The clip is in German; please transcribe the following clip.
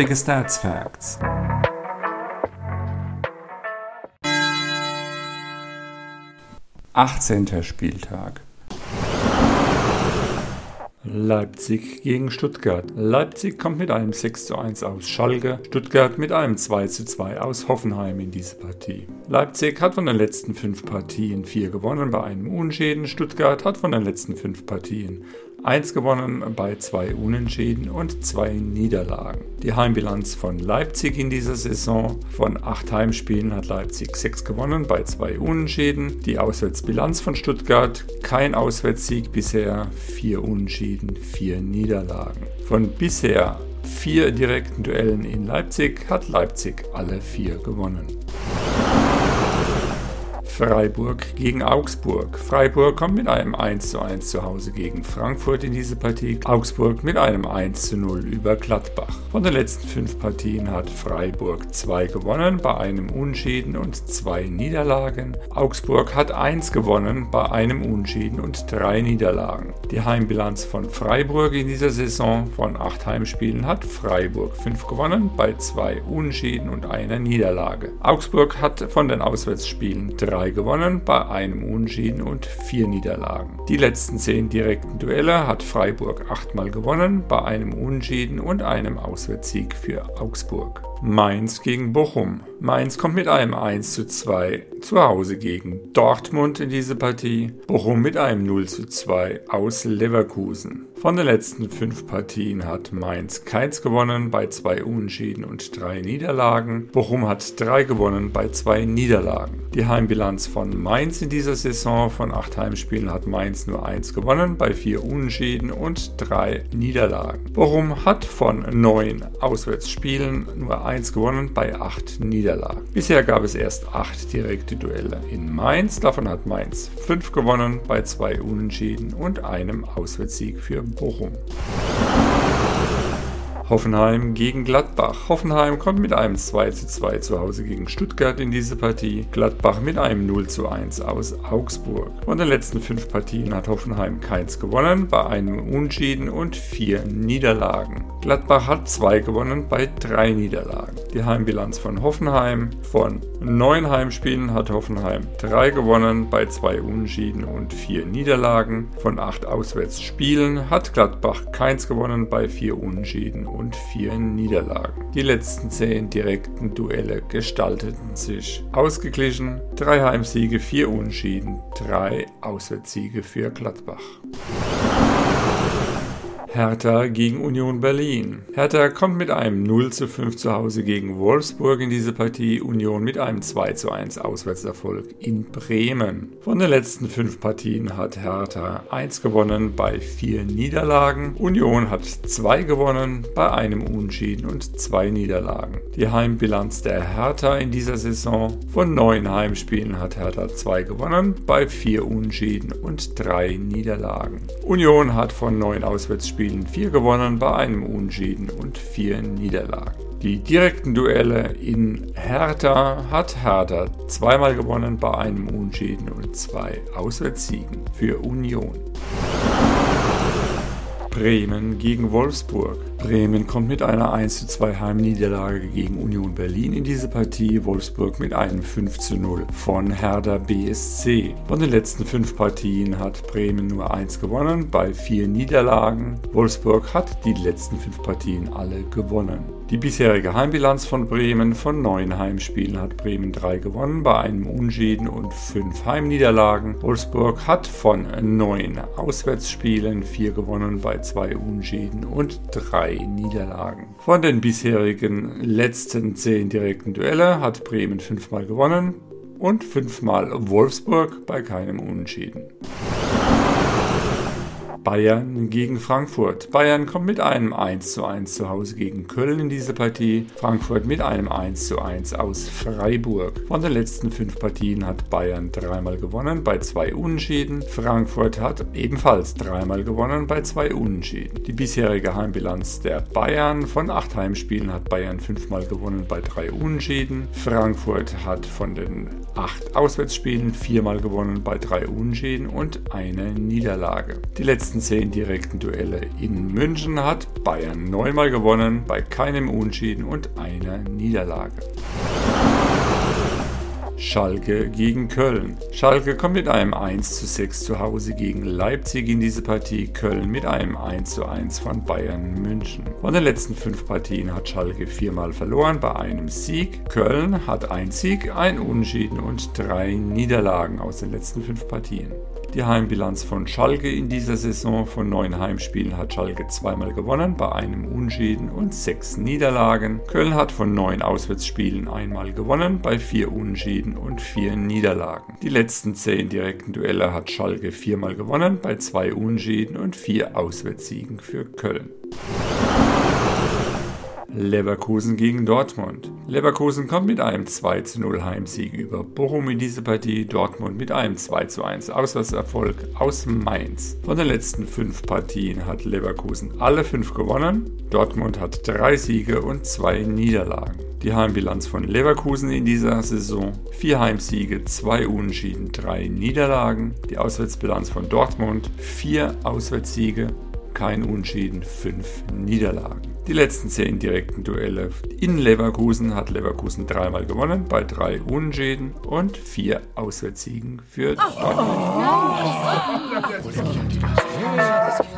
Nerdige Stats Facts. Achtzehnter Spieltag. Leipzig gegen Stuttgart. Leipzig kommt mit einem 6 zu 1 aus Schalke, Stuttgart mit einem 2 zu 2 aus Hoffenheim in diese Partie. Leipzig hat von den letzten fünf Partien vier gewonnen bei einem Unschäden, Stuttgart hat von den letzten fünf Partien 1 gewonnen bei zwei Unentschieden und zwei Niederlagen. Die Heimbilanz von Leipzig in dieser Saison von acht Heimspielen hat Leipzig 6 gewonnen bei zwei Unentschieden. Die Auswärtsbilanz von Stuttgart kein Auswärtssieg bisher, vier Unentschieden, vier Niederlagen. Von bisher vier direkten Duellen in Leipzig hat Leipzig alle vier gewonnen. Freiburg gegen Augsburg. Freiburg kommt mit einem 1 zu 1 zu Hause gegen Frankfurt in diese Partie. Augsburg mit einem 1 zu 0 über Gladbach. Von den letzten fünf Partien hat Freiburg zwei gewonnen bei einem Unschieden und zwei Niederlagen. Augsburg hat eins gewonnen bei einem Unschieden und drei Niederlagen. Die Heimbilanz von Freiburg in dieser Saison von acht Heimspielen hat Freiburg fünf gewonnen bei zwei Unschieden und einer Niederlage. Augsburg hat von den Auswärtsspielen drei gewonnen bei einem Unentschieden und vier Niederlagen. Die letzten zehn direkten Duelle hat Freiburg achtmal gewonnen bei einem Unentschieden und einem Auswärtssieg für Augsburg. Mainz gegen Bochum. Mainz kommt mit einem 1 zu 2 zu Hause gegen Dortmund in diese Partie. Bochum mit einem 0 zu 2 aus Leverkusen. Von den letzten fünf Partien hat Mainz keins gewonnen bei zwei Unentschieden und drei Niederlagen. Bochum hat drei gewonnen bei zwei Niederlagen. Die Heimbilanz von Mainz in dieser Saison von acht Heimspielen hat Mainz nur eins gewonnen bei vier Unentschieden und drei Niederlagen. Bochum hat von neun Auswärtsspielen nur eins gewonnen bei acht Niederlagen. Bisher gab es erst acht direkte Duelle in Mainz. Davon hat Mainz fünf gewonnen bei zwei Unentschieden und einem Auswärtssieg für Bochum. Hoffenheim gegen Gladbach. Hoffenheim kommt mit einem 2 zu 2 zu Hause gegen Stuttgart in diese Partie. Gladbach mit einem 0 zu 1 aus Augsburg. Von den letzten fünf Partien hat Hoffenheim keins gewonnen, bei einem Unschieden und vier Niederlagen. Gladbach hat zwei gewonnen bei drei Niederlagen. Die Heimbilanz von Hoffenheim von neun Heimspielen hat Hoffenheim drei gewonnen bei zwei Unschieden und vier Niederlagen. Von acht Auswärtsspielen hat Gladbach keins gewonnen bei vier Unschieden und vier Niederlagen. Die letzten zehn direkten Duelle gestalteten sich ausgeglichen. Drei Heimsiege, vier Unschieden, drei Auswärtssiege für Gladbach. Hertha gegen Union Berlin. Hertha kommt mit einem 0 zu 5 zu Hause gegen Wolfsburg in diese Partie, Union mit einem 2 zu 1 Auswärtserfolg in Bremen. Von den letzten fünf Partien hat Hertha 1 gewonnen bei vier Niederlagen, Union hat 2 gewonnen bei einem Unschieden und zwei Niederlagen. Die Heimbilanz der Hertha in dieser Saison von neun Heimspielen hat Hertha 2 gewonnen bei vier Unschieden und drei Niederlagen. Union hat von neun Auswärtsspielen Spielen vier gewonnen bei einem Unschieden und vier Niederlagen. Die direkten Duelle in Hertha hat Hertha zweimal gewonnen bei einem Unschieden und zwei Auswärtssiegen für Union. Bremen gegen Wolfsburg. Bremen kommt mit einer 1 zu 2 Heimniederlage gegen Union Berlin in diese Partie, Wolfsburg mit einem 5 zu 0 von Herder BSC. Von den letzten fünf Partien hat Bremen nur eins gewonnen, bei vier Niederlagen. Wolfsburg hat die letzten fünf Partien alle gewonnen. Die bisherige Heimbilanz von Bremen von neun Heimspielen hat Bremen drei gewonnen, bei einem Unschieden und fünf Heimniederlagen. Wolfsburg hat von neun Auswärtsspielen vier gewonnen, bei zwei Unschieden und drei Niederlagen. Von den bisherigen letzten zehn direkten Duelle hat Bremen fünfmal gewonnen und fünfmal Wolfsburg bei keinem Unentschieden. Bayern gegen Frankfurt. Bayern kommt mit einem 1 zu 1 zu Hause gegen Köln in diese Partie. Frankfurt mit einem 1 zu 1 aus Freiburg. Von den letzten fünf Partien hat Bayern dreimal gewonnen bei zwei Unentschieden. Frankfurt hat ebenfalls dreimal gewonnen bei zwei Unentschieden. Die bisherige Heimbilanz der Bayern von acht Heimspielen hat Bayern fünfmal gewonnen bei drei Unentschieden. Frankfurt hat von den acht Auswärtsspielen viermal gewonnen bei drei Unentschieden und eine Niederlage. Die letzten letzten zehn direkten Duelle in München hat Bayern neunmal gewonnen, bei keinem Unschieden und einer Niederlage. Schalke gegen Köln. Schalke kommt mit einem 1 zu 6 zu Hause gegen Leipzig in diese Partie, Köln mit einem 1 zu 1 von Bayern München. Von den letzten fünf Partien hat Schalke viermal verloren bei einem Sieg. Köln hat ein Sieg, ein Unschieden und drei Niederlagen aus den letzten fünf Partien. Die Heimbilanz von Schalke in dieser Saison von neun Heimspielen hat Schalke zweimal gewonnen, bei einem Unschieden und sechs Niederlagen. Köln hat von neun Auswärtsspielen einmal gewonnen, bei vier Unschieden und vier Niederlagen. Die letzten zehn direkten Duelle hat Schalke viermal gewonnen, bei zwei Unschieden und vier Auswärtssiegen für Köln. Leverkusen gegen Dortmund. Leverkusen kommt mit einem 2 zu 0 Heimsieg über Bochum in diese Partie, Dortmund mit einem 2 zu 1 Auswärtserfolg aus Mainz. Von den letzten fünf Partien hat Leverkusen alle fünf gewonnen, Dortmund hat drei Siege und zwei Niederlagen. Die Heimbilanz von Leverkusen in dieser Saison: vier Heimsiege, zwei Unentschieden, drei Niederlagen. Die Auswärtsbilanz von Dortmund: vier Auswärtssiege, kein Unschieden, fünf Niederlagen. Die letzten zehn direkten Duelle in Leverkusen hat Leverkusen dreimal gewonnen, bei drei Unschäden und vier Auswärtssiegen für Dortmund. Oh, oh, oh.